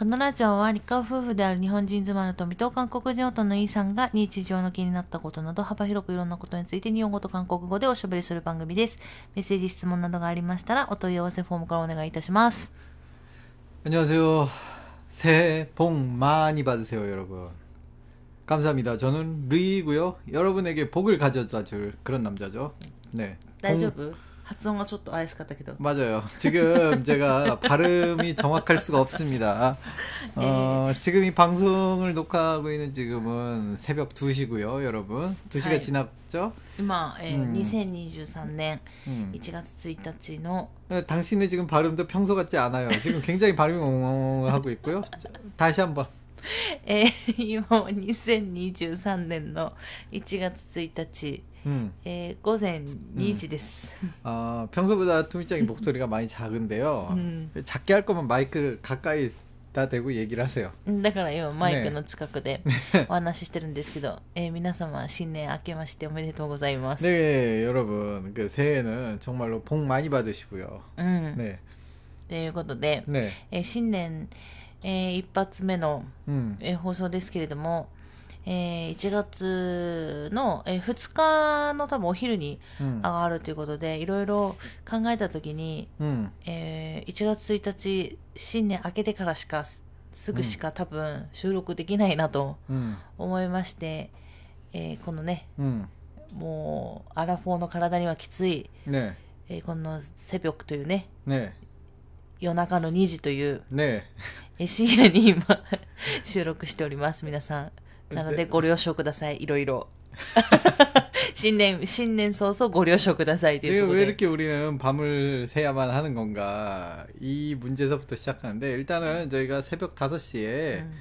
このラジオは日韓夫婦である日本人妻の富と韓国人夫のイーさんが日常の気になったことなど幅広くいろんなことについて日本語と韓国語でおしゃべりする番組です。メッセージ、質問などがありましたらお問い合わせフォームからお願いいたします。 안녕하세요. 새해 복 많이 받으세요, 여러분. 감사합니다. 저는 루이고요. 여러분에게 복을 가져다 줄 그런 남자죠. 네. 大丈 복- 夫 発音がちょっと怪しかったけど。 맞아요. 지금 제가 발음이 정확할 수가 없습니다. 어, 지금 이 방송을 녹화하고 있는 지금은 새벽 2시고요, 여러분. 2시가 하이. 지났죠? 今、えーうん2023年 음. 1月1日の 어, 당신의 지금 발음도 평소 같지 않아요. 지금 굉장히 발음이 엉엉하고 있고요. 다시 한번. えー今2023年の1月1日、 음. 예, 꼬센 니지데스. 음. 아, 평소보다 투미짱이 목소리가 많이 작은데요. 음. 작게 할 거면 마이크 가까이 다 대고 얘기를 하세요. だから今マイクの近くでお話ししてるんですけど、えー、皆様新年明けましておめでとうございます. 네, 여러분. 그 새해는 정말로 복 많이 받으시고요. 음. 네. ということで、ね、えー、新年、えー、一発目の、うん、えー、放送ですけれども、えー、1月の、えー、2日の多分お昼に上がるということで、いろいろ考えた時に、うん、えー、1月1日新年明けてからしかすぐしか多分収録できないなと思いまして、うん、えー、このね、うん、もうアラフォーの体にはきつい、ね。えー、このセピョクというね,ね。夜中の2時という、ね。え、深夜に今、収録しております、皆さん。 なので、ご了承ください、いろいろ。新年、新年早々ご了承くださいというこ 지금 と 왜 で。 이렇게 우리는 밤을 새야만 하는 건가? 이 문제서부터 시작하는데 일단은 저희가 새벽 5시에 うん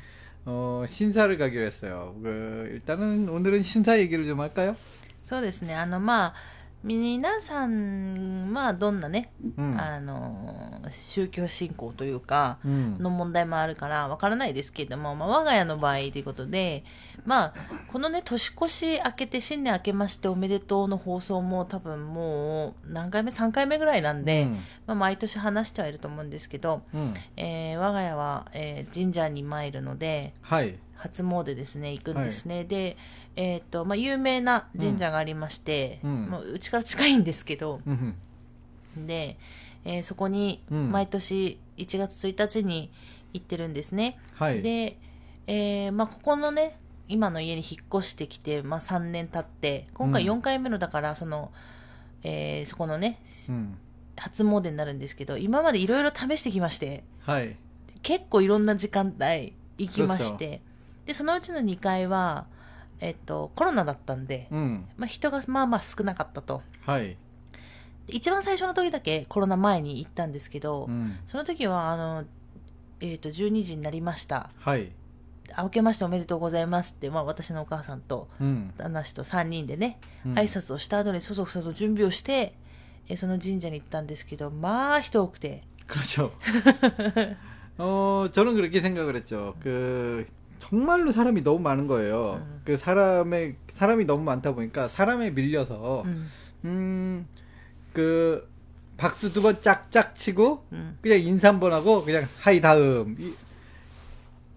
어, 신사를 가기로 했어요. 그, 일단은 오늘은 신사 얘기를 좀 할까요? そうですね、あの、まあ、 皆さんはどんなね、うん、あの宗教信仰というかの問題もあるからわからないですけれども、まあ、我が家の場合ということで、まあ、このね年越し明けて新年明けましておめでとうの放送も多分もう何回目3回目ぐらいなんで、うん、まあ、毎年話してはいると思うんですけど、うん、えー、我が家は、えー、神社に参るので。はい。初詣ですね行くんですね、はい、で、えーとまあ、有名な神社がありまして、うん、もううちから近いんですけど、うん、で、えー、そこに毎年1月1日に行ってるんですね、で、えーまあ、ここのね今の家に引っ越してきて、まあ、3年経って今回4回目のだからその、うん、えー、そこのね、初詣になるんですけど今までいろいろ試してきまして、はい、結構いろんな時間帯行きましてでそのうちの2階は、えっと、コロナだったんで、うん、まあ、人がまあまあ少なかったと、はい、一番最初の時だけコロナ前に行ったんですけど、うん、その時はあの、えー、と12時になりました、はい、あ明けましておめでとうございますって、まあ、私のお母さんと旦那氏と3人でね、うん、挨拶をした後にそそくさと準備をして、えその神社に行ったんですけどまあ人多くて。그렇 죠. 어, 저는 그렇게 생각을 했 죠. 그 정말로 사람이 너무 많은 거예요. 음. 그 사람의 사람이 너무 많다 보니까 사람에 밀려서 음 그 박수 두 번 짝짝 치고 음. 그냥 인사 한 번 하고 그냥 하이 다음 이,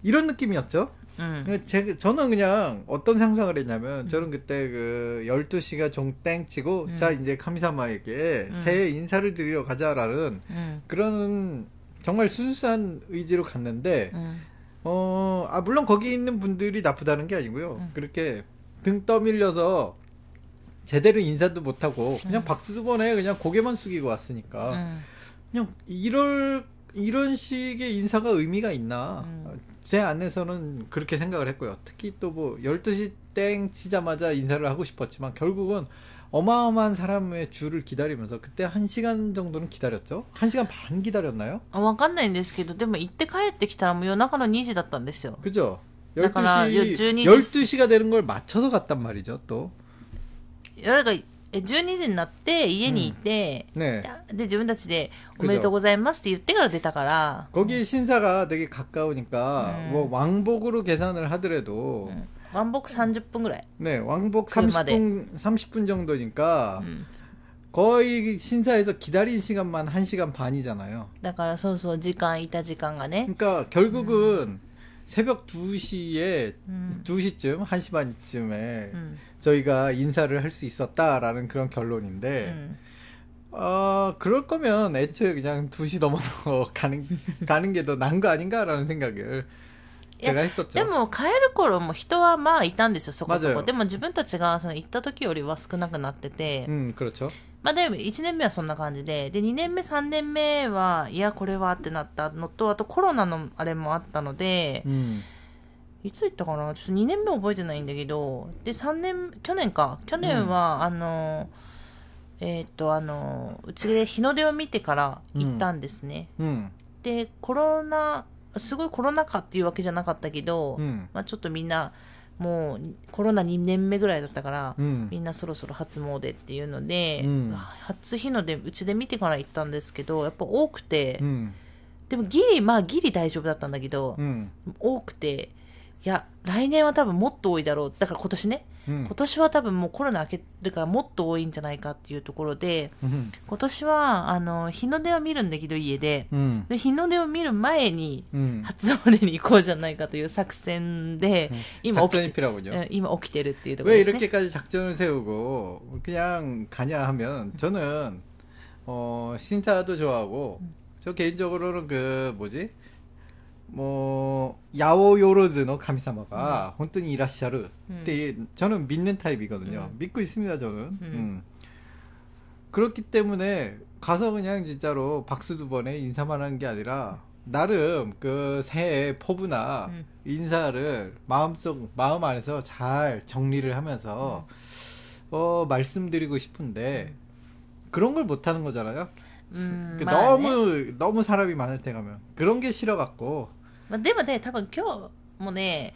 이런 느낌이었죠. 음. 제, 저는 그냥 어떤 상상을 했냐면 음. 저는 그때 그 12시가 종땡 치고 음. 자 이제 카미사마에게 음. 새해 인사를 드리러 가자라는 음. 그런 정말 순수한 의지로 갔는데 어, 아, 물론 거기 있는 분들이 나쁘다는 게 아니고요. 음. 그렇게 등 떠밀려서 제대로 인사도 못하고, 그냥 음. 박수 두 번에 그냥 고개만 숙이고 う 왔으니까, ん、 그냥 이럴, 이런 식의 인사가 의미가 있나. 음. 제 안에서는 그렇게 생각을 했고요. 특히 또 뭐, 12시 땡 치자마자 인사를 하고 싶었지만, 결국은 어마어마한 사람의 줄을 기다리면서, 그때 한 시간 정도는 기다렸죠? 한 시간 반 기다렸나요? あわかんないんですけど、でも行って帰ってきたらもう夜中の2時だったんですよ。 그죠? 다から 12시, 12 12시가 되는 걸 맞춰서 갔단 말이죠, 또. だからえ12時になって家にいて、 네. で、自分たちでおめでとうございますって言ってから出たから、 거기 신사가 되게 가까우니까, 음. 뭐, 왕복으로 계산을 하더라도, う 왕복 30분 그래. 네, 왕복 30분 30분 정도니까 거의 신사에서 기다린 시간만 1시간 반이잖아요. 그러니까 소소 시간 있다 시간가네. 그러니까 결국은 새벽 2시에 2시쯤 1시 반쯤에 저희가 인사를 할 수 있었다라는 그런 결론인데 어, 그럴 거면 애초에 그냥 2시 넘어서 가는, 가는 게 더 나은 거 아닌가라는 생각을 でも帰る頃も人はまあいたんですよそこそこ。でも自分たちがその行った時よりは少なくなってて、うん、まあでも1年目はそんな感じで。で2年目3年目はいやこれはってなったのとあとコロナのあれもあったので、うん、いつ行ったかな？ちょっと2年目覚えてないんだけど。で3年去年か。去年は、あの、うん、えっ、とあのうちで日の出を見てから行ったんですね、でコロナすごいコロナ禍っていうわけじゃなかったけど、うん、まあ、ちょっとみんなもうコロナ2年目ぐらいだったから、うん、みんなそろそろ初詣っていうので、うん、初日の出うちで見てから行ったんですけどやっぱ多くて、うん、でもギリまあギリ大丈夫だったんだけど、多くていや来年は多分もっと多いだろう。だから今年ね、음. 今年は多分もうコロナ明けるからもっと多いんじゃないかっていうところで 음. 今年はあの日の出は見るんだけど家で 음. で日の出を見る前に 음. 初詣に行こうじゃないかという作戦で、今起き 작전이 て 필요하군요. うん今起きてるっていうところ 왜 ですね。 이렇게까지 작전을 세우고 그냥 가냐 하면 저는 어 신사도 좋아하고 저 개인적으로는 그 뭐지 뭐 야오 요로즈노 카미사마가 혼돈이 이라시아르 때 저는 믿는 타입이거든요. 음. 믿고 있습니 다 저는. 음. 음. 그렇기 때문 에 가서 그냥 진짜로 박수 두 번에 인사만 하는 게 아니라 나름 그 새해 포부나 음. 인사를 마음속 마음 안에서 잘 정리를 하면서 어 말씀드리고 싶은데 그런 걸 못 하는 거잖아요. うん그 まあね 너무 너무 사람이 많을 때 가면 그런 게 싫어 갖고 まあ、でもね、多分今日もね、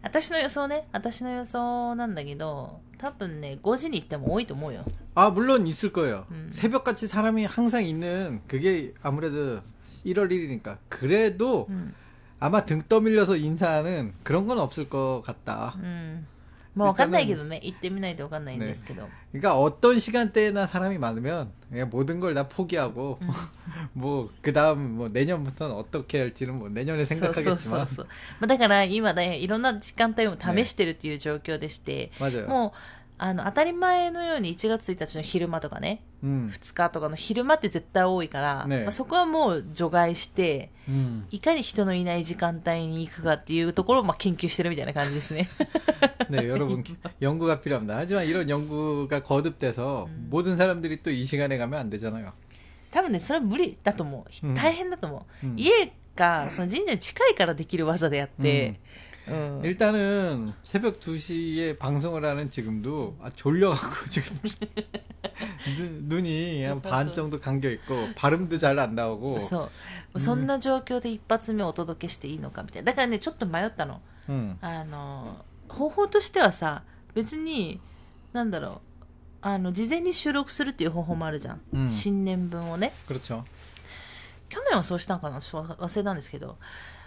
私の予想ね、私の予想なんだけど、多分ね、5時に行っても多いと思うよ。 아 물론 있을 거예요. 음. 새벽같이 사람이 항상 있는 그게 아무래도 1월 1일이니까 그래도 うん。 아마 등 떠밀려서 인사하는 그런 건 없을 것 같다. う ん。まあわかんないけどね、行ってみないとわかんないんですけど。 그러니까 어떤 시간대나 사람이 많으면 그냥 모든 걸 다 포기하고 뭐 그다음 뭐 내년부터는 어떻게 할지는 뭐 내년에 そうそうそう 생각하겠지만 そう。まあ、だから今ね、いろんな時間帯を試してるっていう状況でして、 맞아요. もう、 あの、当たり前のように1月1日の昼間とかね、 음, 2日とかの昼間って絶対多いから、ねまあ、そこはもう除外して、 음. いかに人のいない時間帯に行くかっていうところをまあ研究してるみたいな感じですね。 네, 여러분 연구가 필요합니다. 하지만 이런 연구가 거듭돼서 모든 사람들이 또 이 시간에 가면 안 되잖아요. 多分ね、それは無理だと思う。うん大変だと思う。うん家がその神社に近いからできる技であって、うん。 일단은 새벽 2시에 방송을 하는 지금도 아, 졸려갖고 지금 눈, 눈이 한 반 정도 감겨 있고 발음도 잘 안 나오고 そう。もうそんな状況で一発目お届けしていいのかみたいな。だからね、ちょっと迷ったの。 음, あの、方法としてはさ、別に、なんだろう。あの、事前に収録するっていう方法もあるじゃん。うん新年分をね。 그렇죠. 去年はそうしたんかなちょっと忘れたんですけど、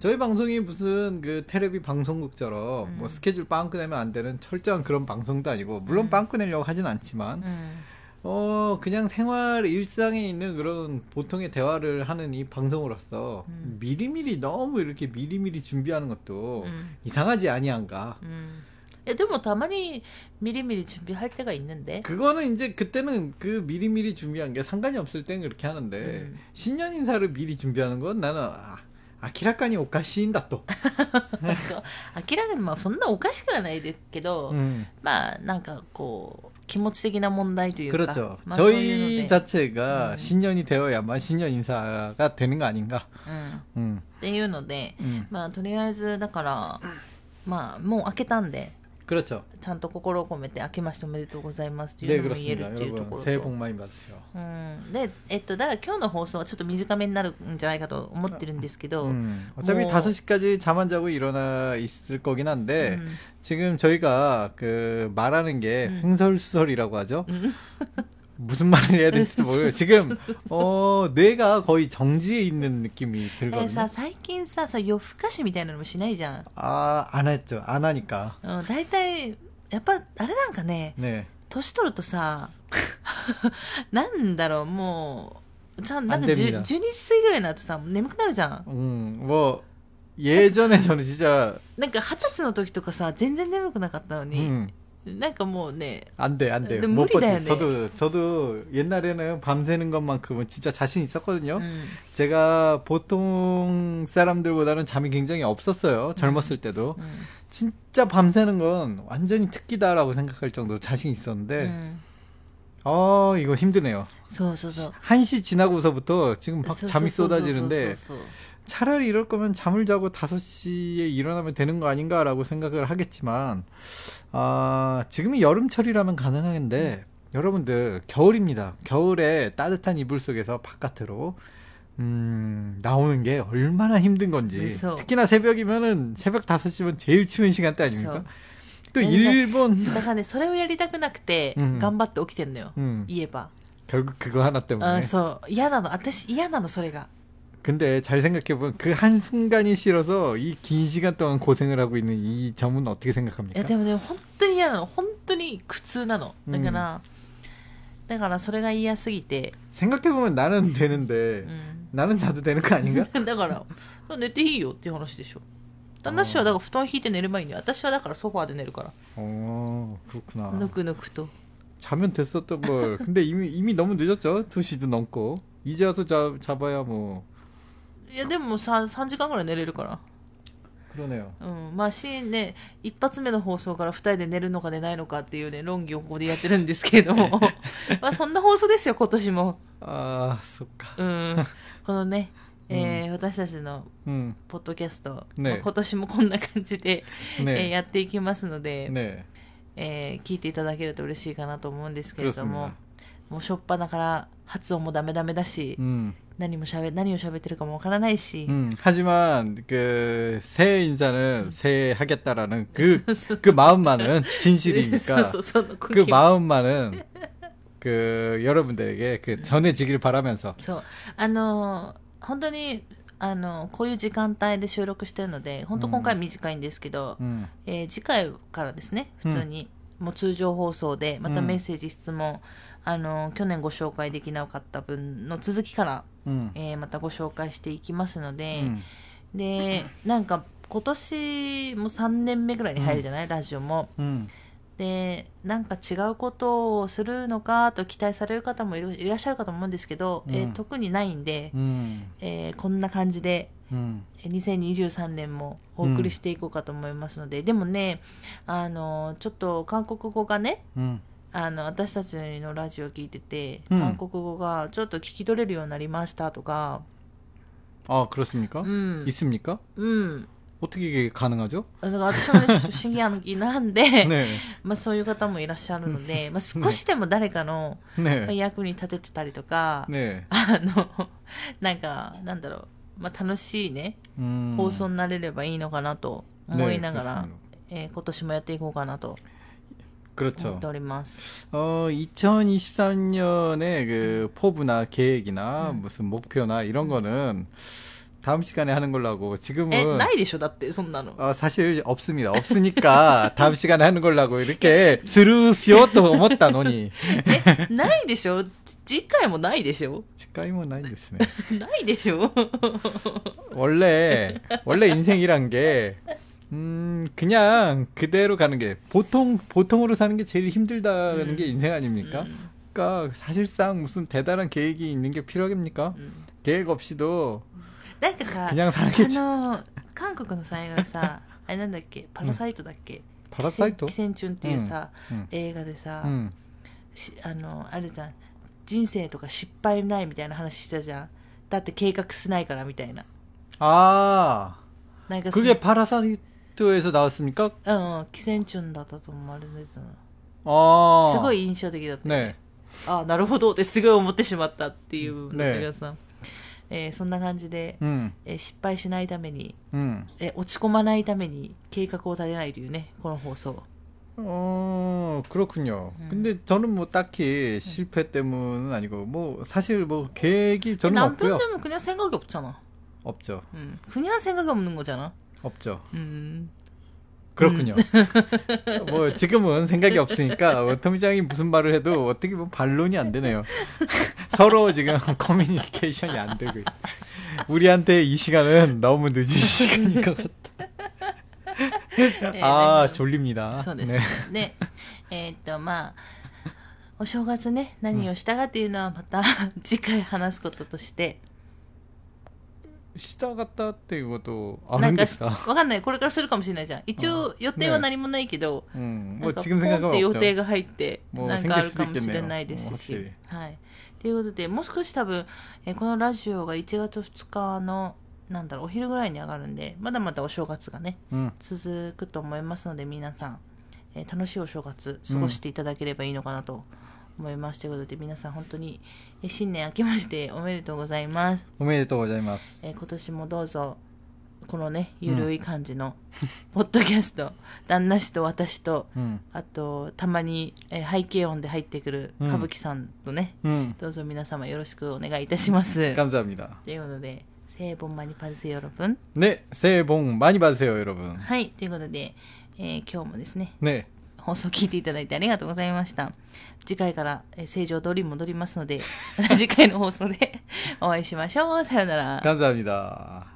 저희 방송이 무슨 그 테레비 방송국처럼 뭐 음. 뭐 스케줄 빵꾸 내면 안 되는 철저한 그런 방송도 아니고 물론 음. 빵꾸 내려고 하진 않지만 음. 어 그냥 생활 일상에 있는 그런 보통의 대화를 하는 이 방송으로서 음. 미리미리 너무 이렇게 미리미리 준비하는 것도 음. 이상하지 아니한가. 음. 애들 뭐 다만히 미리미리 준비할 때가 있는데 그거는 이제 그때는 그 미리미리 준비한 게 상관이 없을 땐 그렇게 하는데 신년 인사를 미리 준비하는 건 나는 아, 아키라카니 오카시인다 또 そう明らかにまあそんなおかしくはないですけど、 음. まあなんかこう、気持ち的な問題というか。 그렇죠 まあそういうの 저희 で 자체가 음. 신년이 되어야만 신년 인사가 되는 거 아닌가 うん。 음. っていうので、 음. まあとりあえずだからまあもう開けたんで 그렇죠. ちゃんと心を込めて明けましておめでとうございますっていうのも言えるっていうところと。새해복많이받으세 요。 うん。で、えっとだから今日の放送はちょっと短めになるんじゃないかと思ってるんですけど。 음, 어차피 5시까지 잠 안 자고 일어나 있을 거긴 한데 음. 지금 저희가 그 말하는 게 음. 흥설수설이라고 하죠. うん 무슨 말을 해야 될지도 모르고 지금 어 뇌가 거의 정지해 있는 느낌이 え 들거든요. さ最近ささ夜更かしみたいなのもしないじゃん、 아, 안 했죠. 안 하니까. うん、大体やっぱあれなんかね 네. 年取るとさなんだろうもうちゃんなんか安全 10, 面だ12時過ぎぐらいになるとさ眠くなるじゃん 음, 뭐 예전에 저는 진짜 なんか二十歳の時とかさ全然眠くなかったのに、 음, なんかもうね 안 돼, 안 돼. 근데 못 무리다, 버티. 네. 저도 저도 옛날에는 밤새는 것만큼은 진짜 자신 있었거든요. うん 제가 보통 사람들보다는 잠이 굉장히 없었어요. 젊었을 때도. うん 진짜 밤새는 건 완전히 특기다라고 생각할 정도로 자신 う 있었는데 ん 어 이거 힘드네요. そうそうそう 1시 지나고서부터 지금 막 そうそう 잠이 そうそうそう 쏟아지는데 そう 차라리 이럴 거면 잠을 자고 5시에 일어나면 되는 거 아닌가라고 생각을 하겠지만 아 지금이 여름철이라면 가능한데 여러분들 겨울입니다. 겨울에 따뜻한 이불 속에서 바깥으로 음, 나오는 게 얼마나 힘든 건지 그래서- 특히나 새벽이면은 새벽 5시면 제일 추운 시간대 아닙니까? 또 그러니까- 일본 だからねそれをやりたくなくてうん頑張って起きてんのよ、 음, 言えば、 결국 그거 하나 あ 때문에 そう嫌なの私嫌なのそれが 근데 잘 생각해보면 그 한순간이 싫어서 이 긴 시간 동안 고생을 하고 있는 이 점은 어떻게 い 생각합니까? やでもね本当に嫌なの本当に苦痛なのうんだから、だからそれが嫌すぎて、 생각해보면 나는 되는데 うん、 나는 자도 되는 거 아닌가? だから寝ていいよっていう話でしょ旦那氏はだから布団引いて寝ればいいのよ私はだからソファーで寝るから 어 그렇구나 ぬくぬくと 자면 됐었던 걸 근데 이미 이미 너무 늦었죠 2시도 넘고 이제 와서 자, 잡아야 뭐 いやでもさ3時間ぐらい寝れるから 그러네요 うん、まあしね一発目の放送から2人で寝るのか寝ないのかっていうね論議をここでやってるんですけれどもまあそんな放送ですよ今年も、 아 쏙까 うん、このね、えー私たちの 음 ポッドキャスト、ねまあ今年もこんな感じで、えー 네 やっていきますので、 네 えー聞いていただけると嬉しいかなと思うんですけれども 그렇습니다 もうしょっぱなから発音もダメダメだし、 음, 何,も喋何を喋ってるかもわからないし。うん。はじまん、く、せいんざぬ、せいはげたらぬ、く、く、まうまぬ、ちんしりんか。そうそう、その、く、まうまぬ、く、よろぶんでげ、く、そねじきるばらめんそう。あの、本当に、あの、こういう時間帯で収録してるので、本当今回短いんですけど、え、次回からですね、普通に。もう通常放送でまたメッセージ、質問あの去年ご紹介できなかった分の続きから、うん。えーまたご紹介していきますので、でなんか今年も3年目ぐらいに入るじゃない、ラジオも。うん。でなんか違うことをするのかと期待される方もいるいらっしゃるかと思うんですけど、えー特にないんで、うん。えーこんな感じで음, えー2023年もお送りしていこうかと思いますので、でもねあのちょっと韓国語がね 음. あの私たちのラジオ聞いてて、うん韓国語がちょっと聞き取れるようになりましたとか 아 그렇습니까? うん 있습니까? うん、 어떻게 이게 가능하죠? だから私もね不思議なんで、 네, まあ、そういう方もいらっしゃるので、まあ、少しでも誰かの 네, 役に立ててたりとか、 네. あの、なんか、なんだろう、 まあ、楽しいね、 음, 放送になれればいいのかなと 네, 思いながら、 그렇습니다. えー今年もやっていこうかなと思 그렇죠. っております。 어, 2023년의 그 포부나 계획이나 무슨 목표나 이런 거는 다음 시간에 하는 걸로 하고 え、 지금은 ないでしょだって、そんなの。 어, 사실 없습니다. 없으니까 다음 시간에 하는 걸로 하고 이렇게 스루시오 또思ったのにえ、ないでしょ次回もないでしょ 직감이ないんですね.ないでしょ 원래 원래 인생이란 게 음, 그냥 그대로 가는 게 보통 보통으로 사는 게 제일 힘들다는 음. 게 인생 아닙니까? 그러니까 사실상 무슨 대단한 계획이 있는 게 필요합니까? うん 계획 없이도 なんかさ、 그냥 あ 사는 게 の、韓国のさ、映画さ、あれなんだっけ、パラサイトだっけ、 파라사이토? 寄生虫っていうさ、 음, 映画でさ、 음. しあのあれじゃん人生とか失敗ないみたいな話してたじゃんだって計画しないからみたいな 아 なんか 그게 파라사이트 히트에서 나왔습니까? うんうん寄生虫だったと思われてた 아. すごい印象的だったよ 네. ねあなるほどってすごい思ってしまったっていう部分だったけどねさ、 えーそんな感じで、 음. えー失敗しないために、 음. えー落ち込まないために計画を立てないというねこの放送 어, 그렇군요. 근데 저는 뭐 딱히 실패 때문은 아니고 뭐 사실 뭐 계획이 저는 남편 없고요. 되면 그냥 생각이 없잖아 없죠. 음, 그냥 생각이 없는 거잖아 없죠. 음, 그렇군요. 뭐 지금은 생각이 없으니까 뭐 토미짱이 무슨 말을 해도 어떻게 보면 반론이 안 되네요. 서로 지금 커뮤니케이션이 안 되고 있- 우리한테 이 시간은 너무 늦은 시간인 것 같다. 네, 아 네. 졸립니다. そうですね。えーっと、まあ、お正月ね、何をしたかっていうのはまた次回話すこととして、 従ったっていうことあるんですか？わかんない。これからするかもしれないじゃん。一応予定は何もないけど、もう次、なって予定が入ってなんかあるかもしれないですし。はい。ということでもう少し多分、えー、このラジオが1月2日のなんだろうお昼ぐらいに上がるんでまだまだお正月がね、うん、続くと思いますので皆さん、えー、楽しいお正月過ごしていただければいいのかなと、うん思います。ということで、皆さん本当に新年明けましておめでとうございます。おめでとうございます。えー、今年もどうぞ、このね、ゆるい感じの、ポッドキャスト、うん、旦那氏と私と、うん、あと、たまに、えー、背景音で入ってくる歌舞伎さんとね、うん、どうぞ皆様よろしくお願いいたします。感謝합니 다。 ということで、새해복マニパ으세요여러 분。 ね、새해복マニパ으세요여러 분。 はい、ということで、えー、今日もですね。ね。放送聞いていただいてありがとうございました。次回からえー正常通りに戻りますので、また次回の放送でお会いしましょう。さようなら。 감사합니다.